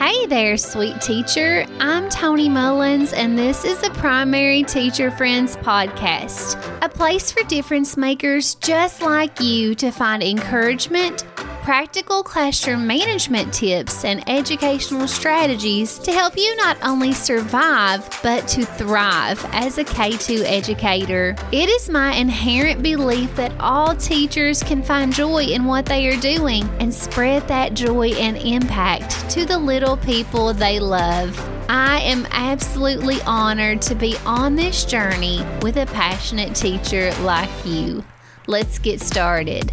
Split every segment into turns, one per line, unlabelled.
Hey there, sweet teacher. I'm Tony Mullins, and this is the Primary Teacher Friends podcast, a place for difference makers just like you to find encouragement, practical classroom management tips, and educational strategies to help you not only survive, but to thrive as a K2 educator. It is my inherent belief that all teachers can find joy in what they are doing and spread that joy and impact to the little people they love. I am absolutely honored to be on this journey with a passionate teacher like you. Let's get started.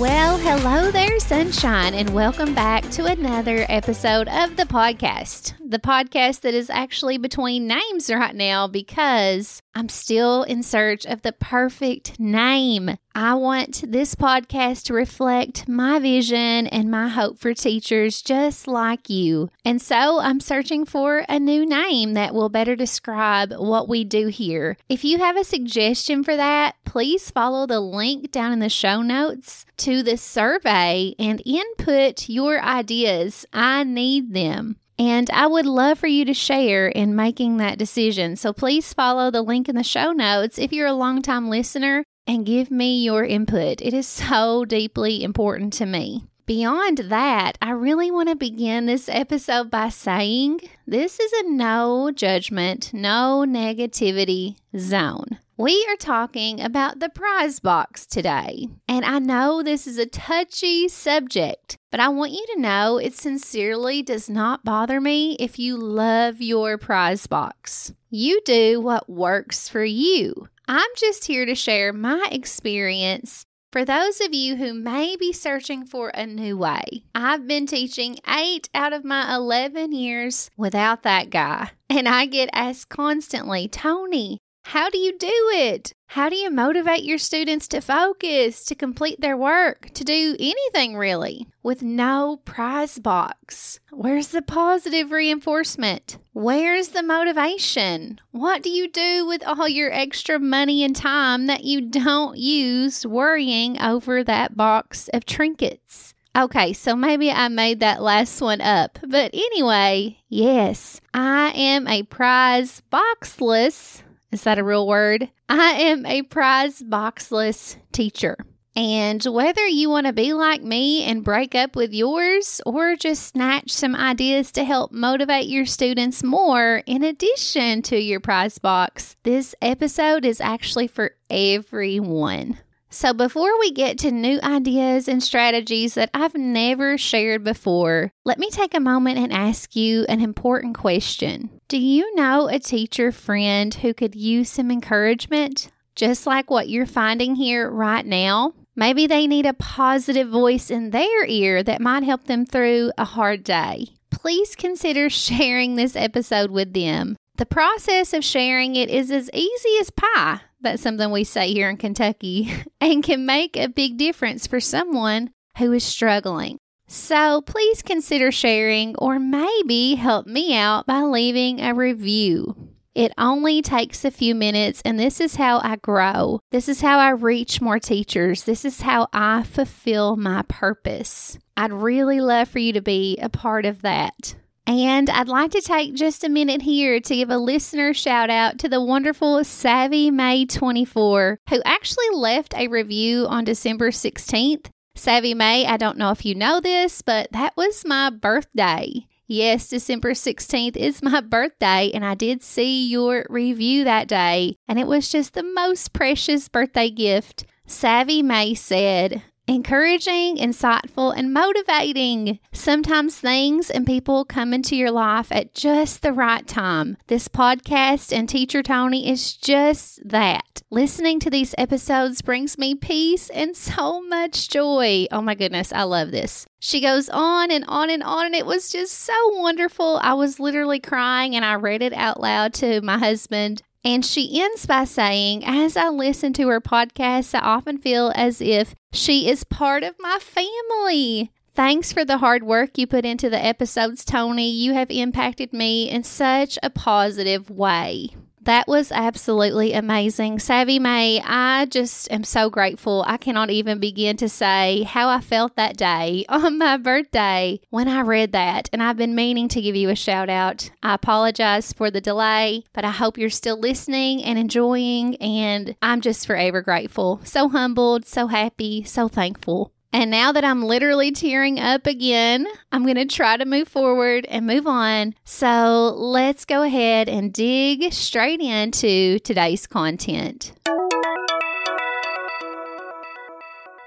Well, hello there, sunshine, and welcome back to another episode of the podcast. The podcast that is actually between names right now because I'm still in search of the perfect name. I want this podcast to reflect my vision and my hope for teachers just like you. And so I'm searching for a new name that will better describe what we do here. If you have a suggestion for that, please follow the link down in the show notes to the survey and input your ideas. I need them. And I would love for you to share in making that decision. So please follow the link in the show notes if you're a longtime listener and give me your input. It is so deeply important to me. Beyond that, I really want to begin this episode by saying this is a no judgment, no negativity zone. We are talking about the prize box today. And I know this is a touchy subject, but I want you to know it sincerely does not bother me if you love your prize box. You do what works for you. I'm just here to share my experience for those of you who may be searching for a new way, I've been teaching eight out of my 11 years without that guy. And I get asked constantly, Tony, how do you do it? How do you motivate your students to focus, to complete their work, to do anything really with no prize box? Where's the positive reinforcement? Where's the motivation? What do you do with all your extra money and time that you don't use worrying over that box of trinkets? Okay, so maybe I made that last one up. But anyway, yes, I am a prize boxless is that a real word? I am a prize boxless teacher. And whether you want to be like me and break up with yours or just snatch some ideas to help motivate your students more in addition to your prize box, this episode is actually for everyone. So, before we get to new ideas and strategies that I've never shared before, let me take a moment and ask you an important question. Do you know a teacher friend who could use some encouragement, just like what you're finding here right now? Maybe they need a positive voice in their ear that might help them through a hard day. Please consider sharing this episode with them. The process of sharing it is as easy as pie. That's something we say here in Kentucky and can make a big difference for someone who is struggling. So please consider sharing or maybe help me out by leaving a review. It only takes a few minutes, and this is how I grow. This is how I reach more teachers. This is how I fulfill my purpose. I'd really love for you to be a part of that. And I'd like to take just a minute here to give a listener shout out to the wonderful Savvy May 24 who actually left a review on December 16th. Savvy May, I don't know if you know this, but that was my birthday. Yes, December 16th is my birthday, and I did see your review that day, and it was just the most precious birthday gift. Savvy May said, encouraging, insightful, and motivating. Sometimes things and people come into your life at just the right time. This podcast and Teacher Tony is just that. Listening to these episodes brings me peace and so much joy. Oh my goodness, I love this. She goes on and on and on, and it was just so wonderful. I was literally crying, and I read it out loud to my husband. And she ends by saying, As I listen to her podcast, I often feel as if she is part of my family. Thanks for the hard work you put into the episodes, Tony. You have impacted me in such a positive way. That was absolutely amazing. Savvy May, I just am so grateful. I cannot even begin to say how I felt that day on my birthday when I read that. And I've been meaning to give you a shout out. I apologize for the delay, but I hope you're still listening and enjoying. And I'm just forever grateful. So humbled, so happy, so thankful. And now that I'm literally tearing up again, I'm going to try to move forward and move on. So let's go ahead and dig straight into today's content.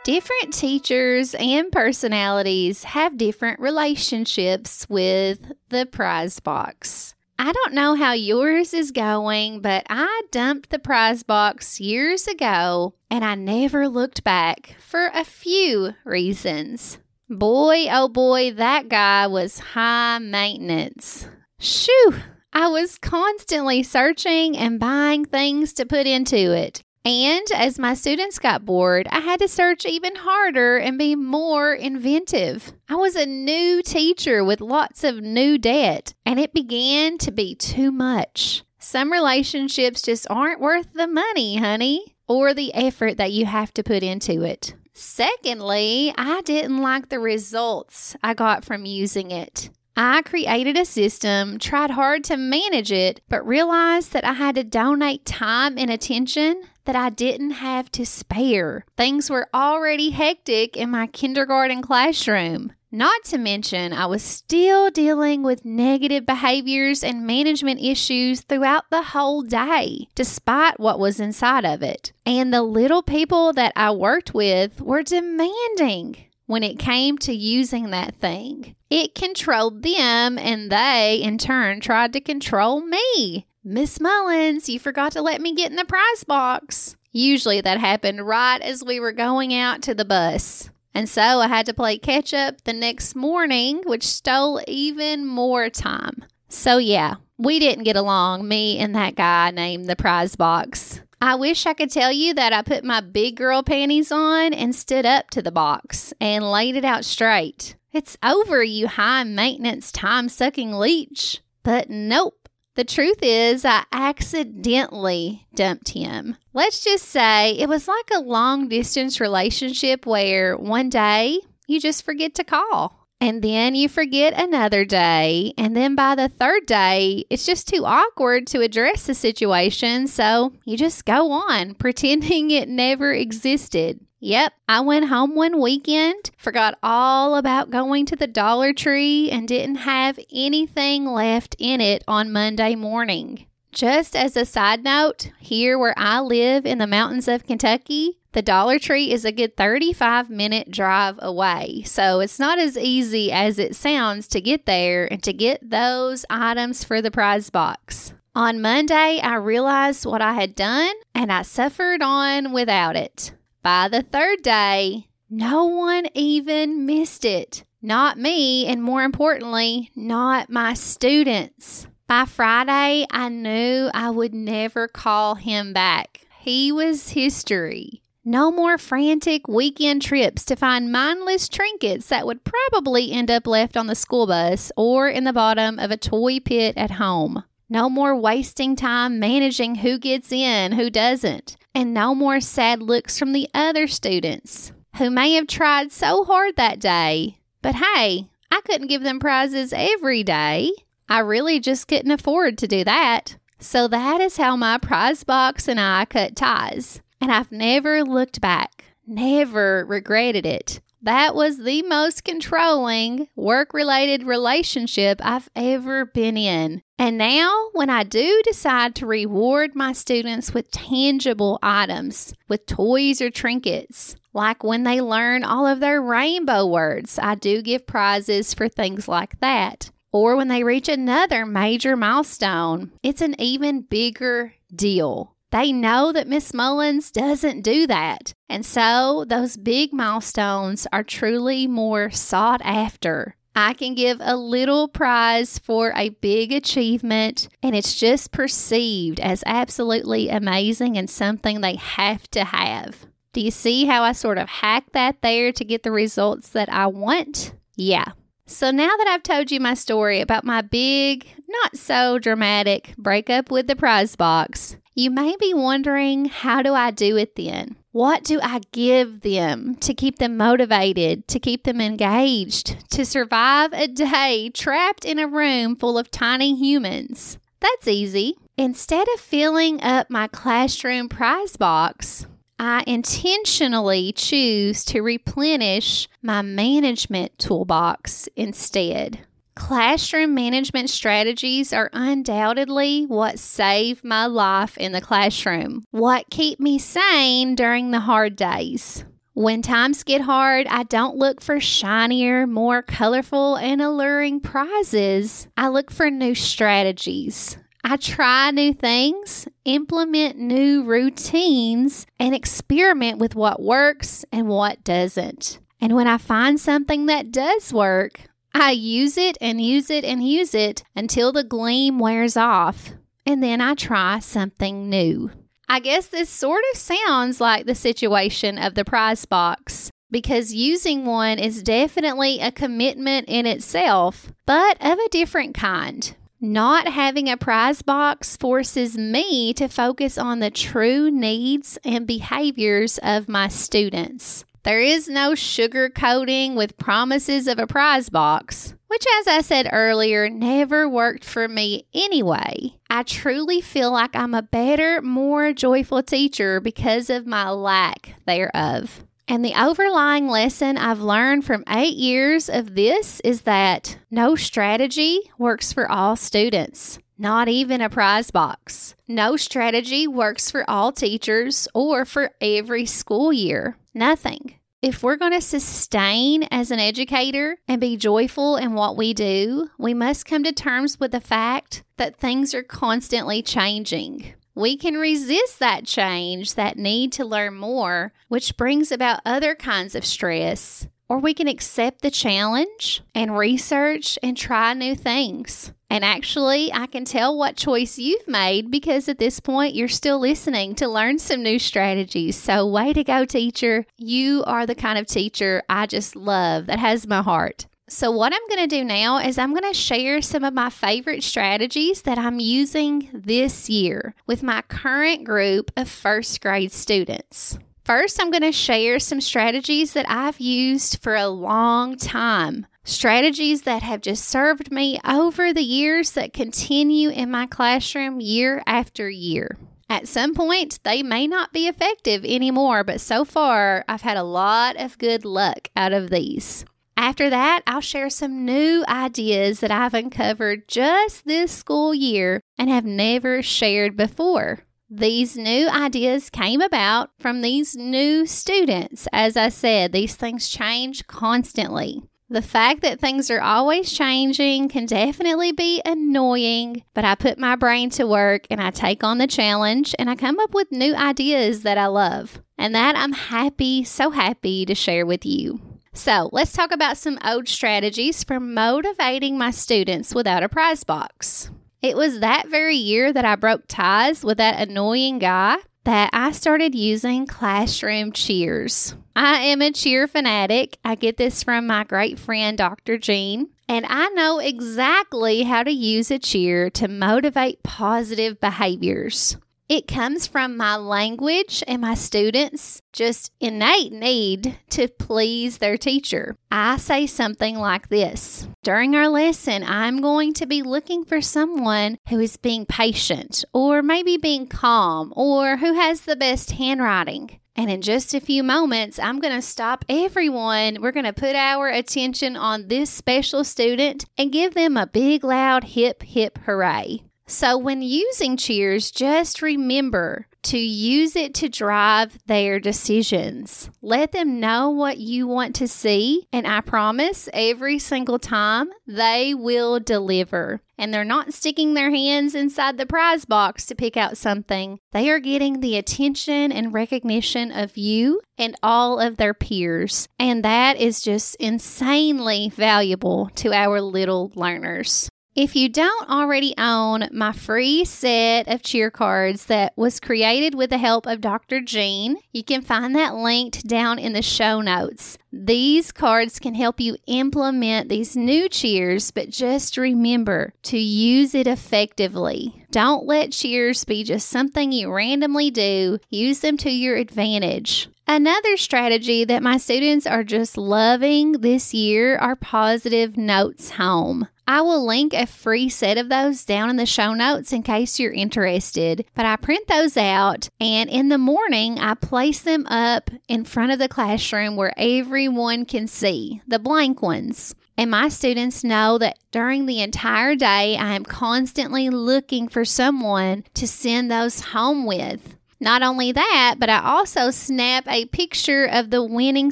Different teachers and personalities have different relationships with the prize box. I don't know how yours is going, but I dumped the prize box years ago and I never looked back for a few reasons. Boy, oh boy, that guy was high maintenance. Shoo! I was constantly searching and buying things to put into it. And as my students got bored, I had to search even harder and be more inventive. I was a new teacher with lots of new debt, and it began to be too much. Some relationships just aren't worth the money, honey, or the effort that you have to put into it. Secondly, I didn't like the results I got from using it. I created a system, tried hard to manage it, but realized that I had to donate time and attention that I didn't have to spare. Things were already hectic in my kindergarten classroom. Not to mention, I was still dealing with negative behaviors and management issues throughout the whole day, despite what was inside of it. And the little people that I worked with were demanding when it came to using that thing. It controlled them, and they, in turn, tried to control me. Miss Mullins, you forgot to let me get in the prize box. Usually that happened right as we were going out to the bus. And so I had to play catch up the next morning, which stole even more time. So, yeah, we didn't get along, me and that guy named the prize box. I wish I could tell you that I put my big girl panties on and stood up to the box and laid it out straight. It's over, you high maintenance, time sucking leech. But nope. The truth is, I accidentally dumped him. Let's just say it was like a long distance relationship where one day you just forget to call. And then you forget another day. And then by the third day, it's just too awkward to address the situation. So you just go on pretending it never existed. Yep, I went home one weekend, forgot all about going to the Dollar Tree, and didn't have anything left in it on Monday morning. Just as a side note, here where I live in the mountains of Kentucky, the Dollar Tree is a good 35 minute drive away. So it's not as easy as it sounds to get there and to get those items for the prize box. On Monday, I realized what I had done and I suffered on without it. By the third day, no one even missed it. Not me, and more importantly, not my students. By Friday, I knew I would never call him back. He was history. No more frantic weekend trips to find mindless trinkets that would probably end up left on the school bus or in the bottom of a toy pit at home. No more wasting time managing who gets in, who doesn't and no more sad looks from the other students who may have tried so hard that day. But hey, I couldn't give them prizes every day. I really just couldn't afford to do that. So that is how my prize box and I cut ties. And I've never looked back, never regretted it. That was the most controlling work related relationship I've ever been in. And now, when I do decide to reward my students with tangible items, with toys or trinkets, like when they learn all of their rainbow words, I do give prizes for things like that. Or when they reach another major milestone, it's an even bigger deal. They know that Miss Mullins doesn't do that. And so those big milestones are truly more sought after. I can give a little prize for a big achievement, and it's just perceived as absolutely amazing and something they have to have. Do you see how I sort of hack that there to get the results that I want? Yeah. So now that I've told you my story about my big, not so dramatic breakup with the prize box, you may be wondering how do I do it then? What do I give them to keep them motivated, to keep them engaged, to survive a day trapped in a room full of tiny humans? That's easy. Instead of filling up my classroom prize box, I intentionally choose to replenish my management toolbox instead. Classroom management strategies are undoubtedly what save my life in the classroom, what keep me sane during the hard days. When times get hard, I don't look for shinier, more colorful, and alluring prizes. I look for new strategies. I try new things, implement new routines, and experiment with what works and what doesn't. And when I find something that does work, I use it and use it and use it until the gleam wears off. And then I try something new. I guess this sort of sounds like the situation of the prize box because using one is definitely a commitment in itself, but of a different kind. Not having a prize box forces me to focus on the true needs and behaviors of my students. There is no sugarcoating with promises of a prize box, which, as I said earlier, never worked for me anyway. I truly feel like I'm a better, more joyful teacher because of my lack thereof. And the overlying lesson I've learned from eight years of this is that no strategy works for all students, not even a prize box. No strategy works for all teachers or for every school year. Nothing. If we're going to sustain as an educator and be joyful in what we do, we must come to terms with the fact that things are constantly changing we can resist that change, that need to learn more, which brings about other kinds of stress. Or we can accept the challenge and research and try new things. And actually, I can tell what choice you've made because at this point you're still listening to learn some new strategies. So, way to go, teacher. You are the kind of teacher I just love that has my heart. So, what I'm going to do now is I'm going to share some of my favorite strategies that I'm using this year with my current group of first grade students. First, I'm going to share some strategies that I've used for a long time. Strategies that have just served me over the years that continue in my classroom year after year. At some point, they may not be effective anymore, but so far, I've had a lot of good luck out of these. After that, I'll share some new ideas that I've uncovered just this school year and have never shared before. These new ideas came about from these new students. As I said, these things change constantly. The fact that things are always changing can definitely be annoying, but I put my brain to work and I take on the challenge and I come up with new ideas that I love. And that I'm happy, so happy to share with you. So, let's talk about some old strategies for motivating my students without a prize box. It was that very year that I broke ties with that annoying guy that I started using classroom cheers. I am a cheer fanatic. I get this from my great friend, Dr. Jean. And I know exactly how to use a cheer to motivate positive behaviors. It comes from my language and my students' just innate need to please their teacher. I say something like this During our lesson, I'm going to be looking for someone who is being patient, or maybe being calm, or who has the best handwriting. And in just a few moments, I'm going to stop everyone. We're going to put our attention on this special student and give them a big, loud hip, hip hooray. So, when using cheers, just remember to use it to drive their decisions. Let them know what you want to see, and I promise every single time they will deliver. And they're not sticking their hands inside the prize box to pick out something. They are getting the attention and recognition of you and all of their peers. And that is just insanely valuable to our little learners. If you don't already own my free set of cheer cards that was created with the help of Dr. Jean, you can find that linked down in the show notes. These cards can help you implement these new cheers, but just remember to use it effectively. Don't let cheers be just something you randomly do, use them to your advantage. Another strategy that my students are just loving this year are positive notes home. I will link a free set of those down in the show notes in case you're interested. But I print those out and in the morning I place them up in front of the classroom where everyone can see the blank ones. And my students know that during the entire day I am constantly looking for someone to send those home with. Not only that, but I also snap a picture of the winning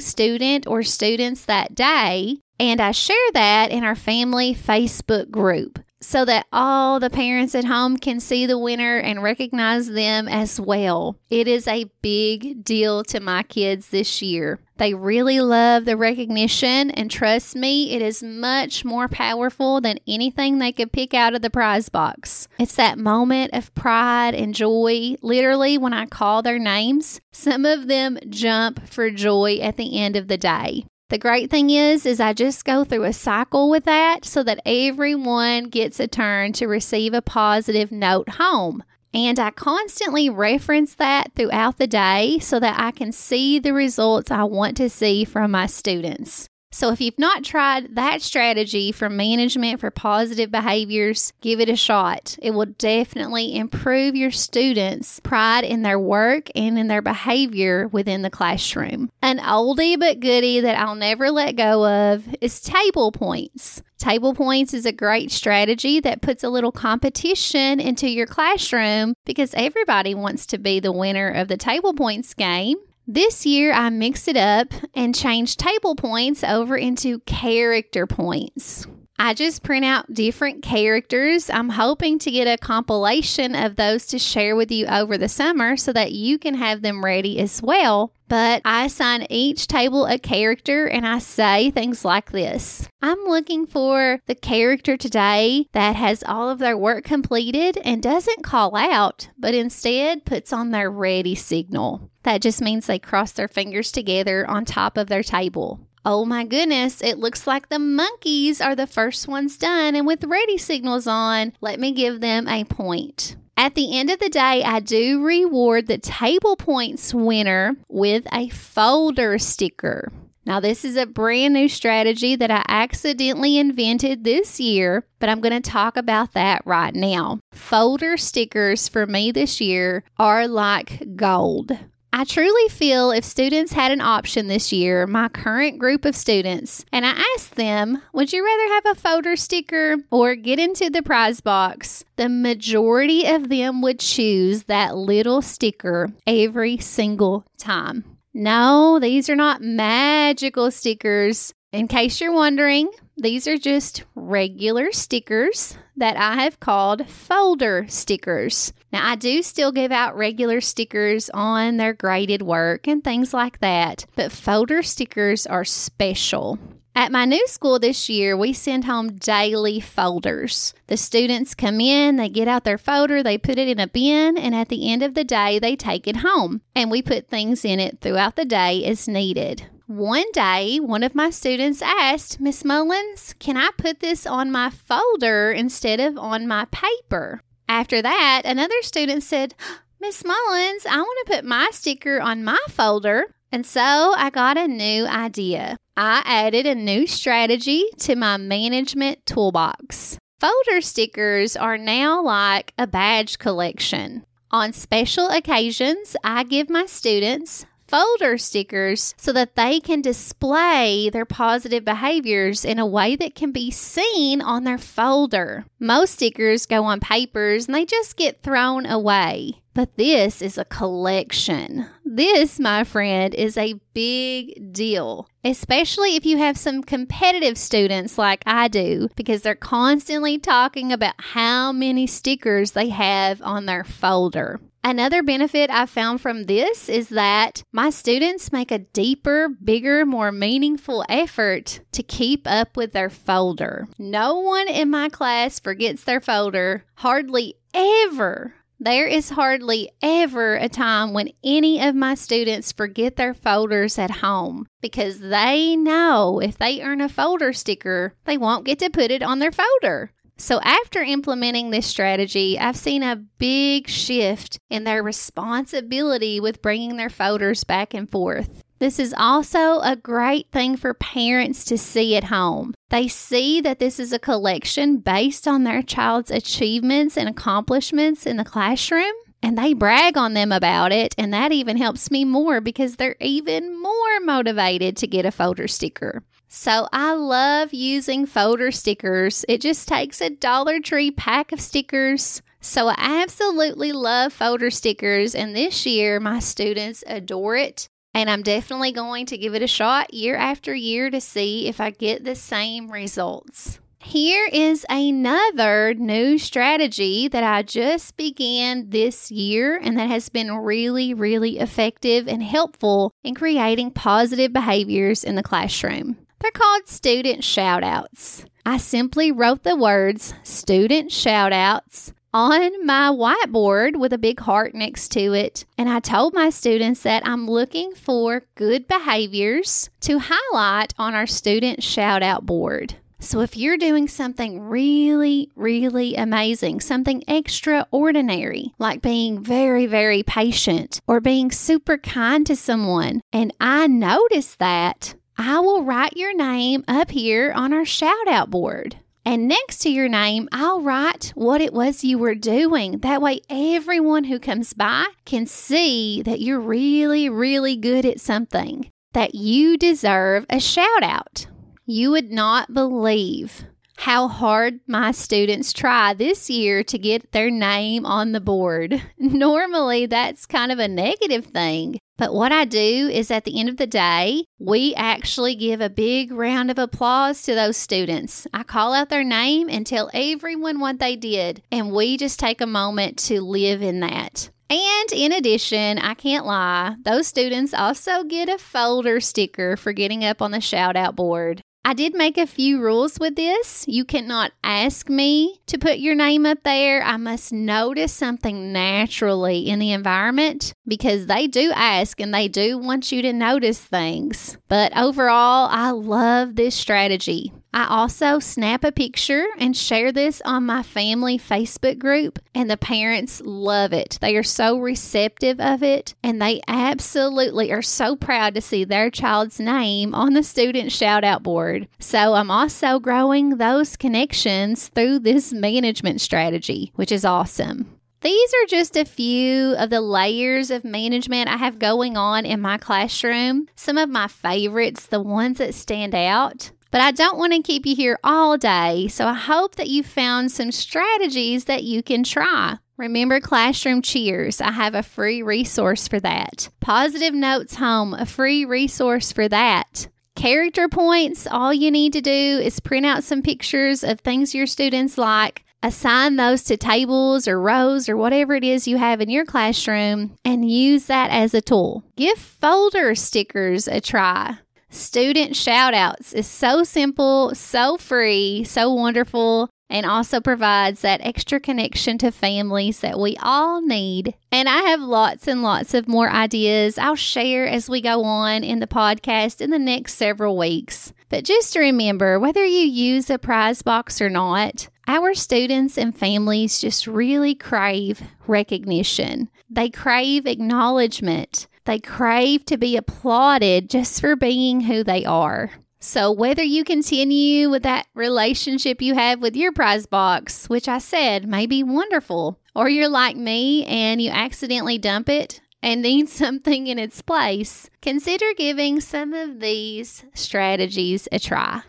student or students that day and I share that in our family Facebook group so that all the parents at home can see the winner and recognize them as well. It is a big deal to my kids this year. They really love the recognition, and trust me, it is much more powerful than anything they could pick out of the prize box. It's that moment of pride and joy. Literally, when I call their names, some of them jump for joy at the end of the day. The great thing is is I just go through a cycle with that so that everyone gets a turn to receive a positive note home. And I constantly reference that throughout the day so that I can see the results I want to see from my students. So, if you've not tried that strategy for management for positive behaviors, give it a shot. It will definitely improve your students' pride in their work and in their behavior within the classroom. An oldie but goodie that I'll never let go of is table points. Table points is a great strategy that puts a little competition into your classroom because everybody wants to be the winner of the table points game. This year, I mixed it up and changed table points over into character points. I just print out different characters. I'm hoping to get a compilation of those to share with you over the summer so that you can have them ready as well. But I assign each table a character and I say things like this I'm looking for the character today that has all of their work completed and doesn't call out, but instead puts on their ready signal. That just means they cross their fingers together on top of their table. Oh my goodness, it looks like the monkeys are the first ones done, and with ready signals on, let me give them a point. At the end of the day, I do reward the table points winner with a folder sticker. Now, this is a brand new strategy that I accidentally invented this year, but I'm going to talk about that right now. Folder stickers for me this year are like gold. I truly feel if students had an option this year, my current group of students, and I asked them, would you rather have a folder sticker or get into the prize box? The majority of them would choose that little sticker every single time. No, these are not magical stickers. In case you're wondering, these are just regular stickers that I have called folder stickers. Now, I do still give out regular stickers on their graded work and things like that, but folder stickers are special. At my new school this year, we send home daily folders. The students come in, they get out their folder, they put it in a bin, and at the end of the day, they take it home. And we put things in it throughout the day as needed. One day, one of my students asked, Miss Mullins, can I put this on my folder instead of on my paper? After that, another student said, Miss Mullins, I want to put my sticker on my folder. And so I got a new idea. I added a new strategy to my management toolbox. Folder stickers are now like a badge collection. On special occasions, I give my students folder stickers so that they can display their positive behaviors in a way that can be seen on their folder. Most stickers go on papers and they just get thrown away. But this is a collection. This, my friend, is a big deal, especially if you have some competitive students like I do, because they're constantly talking about how many stickers they have on their folder. Another benefit I found from this is that my students make a deeper, bigger, more meaningful effort to keep up with their folder. No one in my class forgets their folder, hardly ever. There is hardly ever a time when any of my students forget their folders at home because they know if they earn a folder sticker, they won't get to put it on their folder. So, after implementing this strategy, I've seen a big shift in their responsibility with bringing their folders back and forth. This is also a great thing for parents to see at home. They see that this is a collection based on their child's achievements and accomplishments in the classroom, and they brag on them about it. And that even helps me more because they're even more motivated to get a folder sticker. So I love using folder stickers. It just takes a Dollar Tree pack of stickers. So I absolutely love folder stickers, and this year my students adore it. And I'm definitely going to give it a shot year after year to see if I get the same results. Here is another new strategy that I just began this year and that has been really, really effective and helpful in creating positive behaviors in the classroom. They're called student shoutouts. I simply wrote the words student shoutouts on my whiteboard with a big heart next to it. And I told my students that I'm looking for good behaviors to highlight on our student shout out board. So if you're doing something really, really amazing, something extraordinary, like being very, very patient or being super kind to someone, and I notice that, I will write your name up here on our shout out board. And next to your name, I'll write what it was you were doing. That way, everyone who comes by can see that you're really, really good at something, that you deserve a shout out. You would not believe how hard my students try this year to get their name on the board. Normally, that's kind of a negative thing. But what I do is at the end of the day, we actually give a big round of applause to those students. I call out their name and tell everyone what they did, and we just take a moment to live in that. And in addition, I can't lie, those students also get a folder sticker for getting up on the shout out board. I did make a few rules with this. You cannot ask me to put your name up there. I must notice something naturally in the environment because they do ask and they do want you to notice things. But overall, I love this strategy. I also snap a picture and share this on my family Facebook group, and the parents love it. They are so receptive of it, and they absolutely are so proud to see their child's name on the student shout out board. So I'm also growing those connections through this management strategy, which is awesome. These are just a few of the layers of management I have going on in my classroom. Some of my favorites, the ones that stand out. But I don't want to keep you here all day, so I hope that you found some strategies that you can try. Remember Classroom Cheers? I have a free resource for that. Positive Notes Home, a free resource for that. Character points, all you need to do is print out some pictures of things your students like, assign those to tables or rows or whatever it is you have in your classroom, and use that as a tool. Give folder stickers a try. Student shoutouts is so simple, so free, so wonderful, and also provides that extra connection to families that we all need. And I have lots and lots of more ideas I'll share as we go on in the podcast in the next several weeks. But just remember whether you use a prize box or not, our students and families just really crave recognition. They crave acknowledgement. They crave to be applauded just for being who they are. So, whether you continue with that relationship you have with your prize box, which I said may be wonderful, or you're like me and you accidentally dump it and need something in its place, consider giving some of these strategies a try.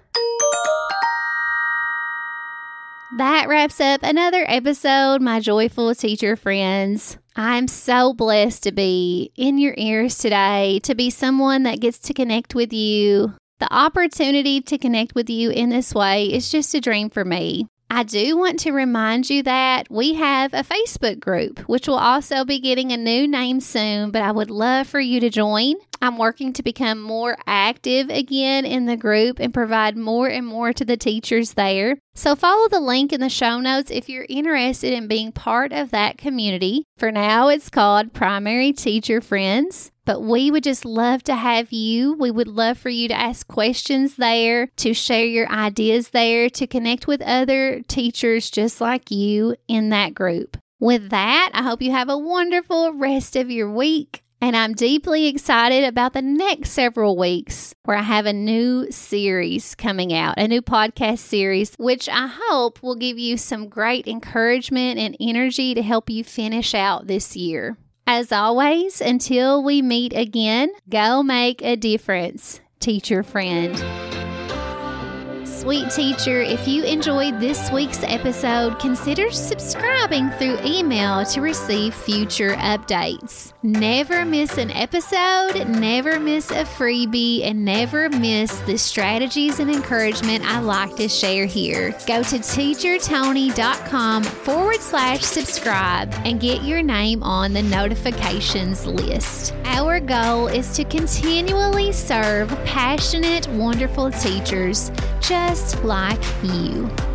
That wraps up another episode, my joyful teacher friends. I'm so blessed to be in your ears today, to be someone that gets to connect with you. The opportunity to connect with you in this way is just a dream for me. I do want to remind you that we have a Facebook group, which will also be getting a new name soon, but I would love for you to join. I'm working to become more active again in the group and provide more and more to the teachers there. So follow the link in the show notes if you're interested in being part of that community. For now, it's called Primary Teacher Friends. But we would just love to have you. We would love for you to ask questions there, to share your ideas there, to connect with other teachers just like you in that group. With that, I hope you have a wonderful rest of your week. And I'm deeply excited about the next several weeks where I have a new series coming out, a new podcast series, which I hope will give you some great encouragement and energy to help you finish out this year. As always, until we meet again, go make a difference, teacher friend. Sweet teacher, if you enjoyed this week's episode, consider subscribing through email to receive future updates. Never miss an episode, never miss a freebie, and never miss the strategies and encouragement I like to share here. Go to teachertony.com forward slash subscribe and get your name on the notifications list. Our goal is to continually serve passionate, wonderful teachers just like you.